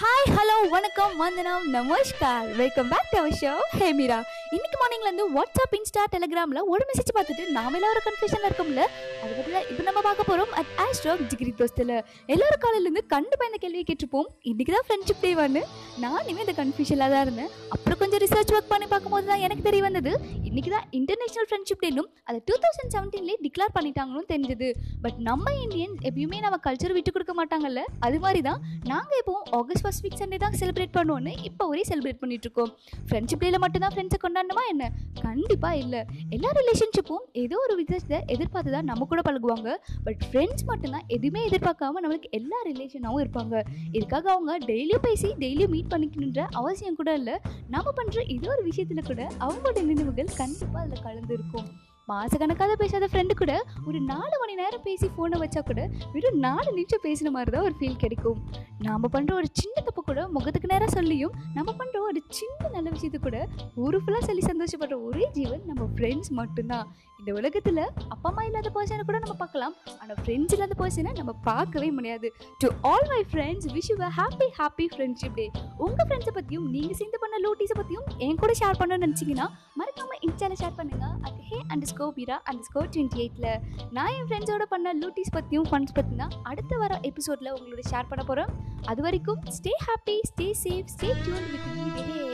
Hi hello வணக்கம் வந்தனம் நமஸ்கார். Welcome back to our show hey Meera இன்னைக்கு மார்னிங்லேருந்து வாட்ஸ்அப் இன்ஸ்டா டெலிகிராம்ல ஒரு மெசேஜ் பார்த்துட்டு நாம எல்லாம் ஒரு கன்ஃபியூஷன்ல இருக்கோம்ல? அது பத்தில இப்போ நம்ம பார்க்க போகிறோம் அட் ஆஸ்ட்ரோ ஜிகிரி தோஸ்தில் எல்லோரும் காலையிலேருந்து கண்டிப்பாக இந்த கேள்வியை கேட்டிருப்போம். இன்றைக்கி தான் ஃப்ரெண்ட்ஷிப் டே நானுமே இந்த கன்ஃபியூஷன்ல தான் இருந்தேன். அப்புறம் கொஞ்சம் ரிசர்ச் ஒர்க் பண்ணி பார்க்கும்போது தான் எனக்கு தெரிய வந்தது. இன்றைக்கி தான் இன்டர்நேஷனல் ஃப்ரெண்ட்ஷிப் டேலும் அதை டூ தௌசண்ட் செவன்டீன்லேயே டிக்ளேர் பண்ணிட்டாங்கன்னு தெரிஞ்சது. பட் நம்ம இந்தியன் எப்பயுமே நம்ம கல்ச்சர் விட்டு கொடுக்க மாட்டாங்கல்ல? அது மாதிரி தான் நாங்கள் எப்போவும் ஆகஸ்ட் ஃபர்ஸ்ட் வீக் சண்டே தான் செலிப்ரேட் பண்ணுவோன்னு இப்போ ஒரே செலிப்ரேட் பண்ணிட்டுருக்கோம் ஃப்ரெண்ட்ஷிப் டேல மட்டும்தான் ஃப்ரெண்ட்ஸை கொண்டாடணுமா என்ன? கண்டிப்பாக இல்லை. எல்லா ரிலேஷன்ஷிப்பும் ஏதோ ஒரு விதத்தை எதிர்பார்த்து தான் நம்ம கூட பழகுவாங்க. பட் ஃப்ரெண்ட்ஸ் மட்டும்தான் எதுவுமே எதிர்பார்க்காம நம்மளுக்கு எல்லா ரிலேஷனாகவும் இருப்பாங்க. இதுக்காக அவங்க டெய்லியும் பேசி டெய்லியும் மீட் பண்ணிக்கணுன்ற அவசியம் கூட இல்லை. நம்ம பண்ணுற ஏதோ ஒரு விஷயத்தில் கூட அவங்களோட நினைவுகள் கண்டிப்பாக அதில் கலந்து இருக்கும் மாசக்கணக்காக பேசாத ஃப்ரெண்டு கூட ஒரு நாலு மணி நேரம் பேசி ஃபோனை வச்சா கூட வெறும் நாலு நிமிஷம் பேசின மாதிரி தான் ஒரு ஃபீல் கிடைக்கும். நாம் பண்ணுற ஒரு சின்ன தப்பு கூட முகத்துக்கு நேரம் சொல்லியும் நம்ம பண்ணுற ஒரு சின்ன நல்ல விஷயத்து கூட ஒரு ஃபுல்லாக சொல்லி சந்தோஷப்படுற ஒரே ஜீவன் நம்ம ஃப்ரெண்ட்ஸ் மட்டும்தான். இந்த உலகத்தில் அப்பா அம்மா இல்லாத பர்சனை கூட நம்ம பார்க்கலாம். ஆனால் ஃப்ரெண்ட்ஸ் இல்லாத பர்சனை நம்ம பார்க்கவே முடியாது. To all my friends wish you happy happy friendship day உங்கள் ஃப்ரெண்ட்ஸை பற்றியும் நீங்கள் சேர்ந்து பண்ண லூட்டிஸை பற்றியும் என் கூட ஷேர் பண்ணணும்னு நினச்சிங்கன்னா இன்ஸ்டாவில் ஷேர் பண்ணுங்க. அது ஹே அண்ட் ஸ்கோ வீரா அண்ட் ஸ்கோ டுவெண்ட்டி எயிட்டில் நான் என் ஃப்ரெண்ட்ஸோட பண்ண லூட்டிஸ் பற்றியும் ஃபண்ட்ஸ் பற்றியும் தான் அடுத்த வர எபிசோடில் உங்களோட ஷேர் பண்ண போகிறோம் அது வரைக்கும் stay happy stay safe stay tuned with me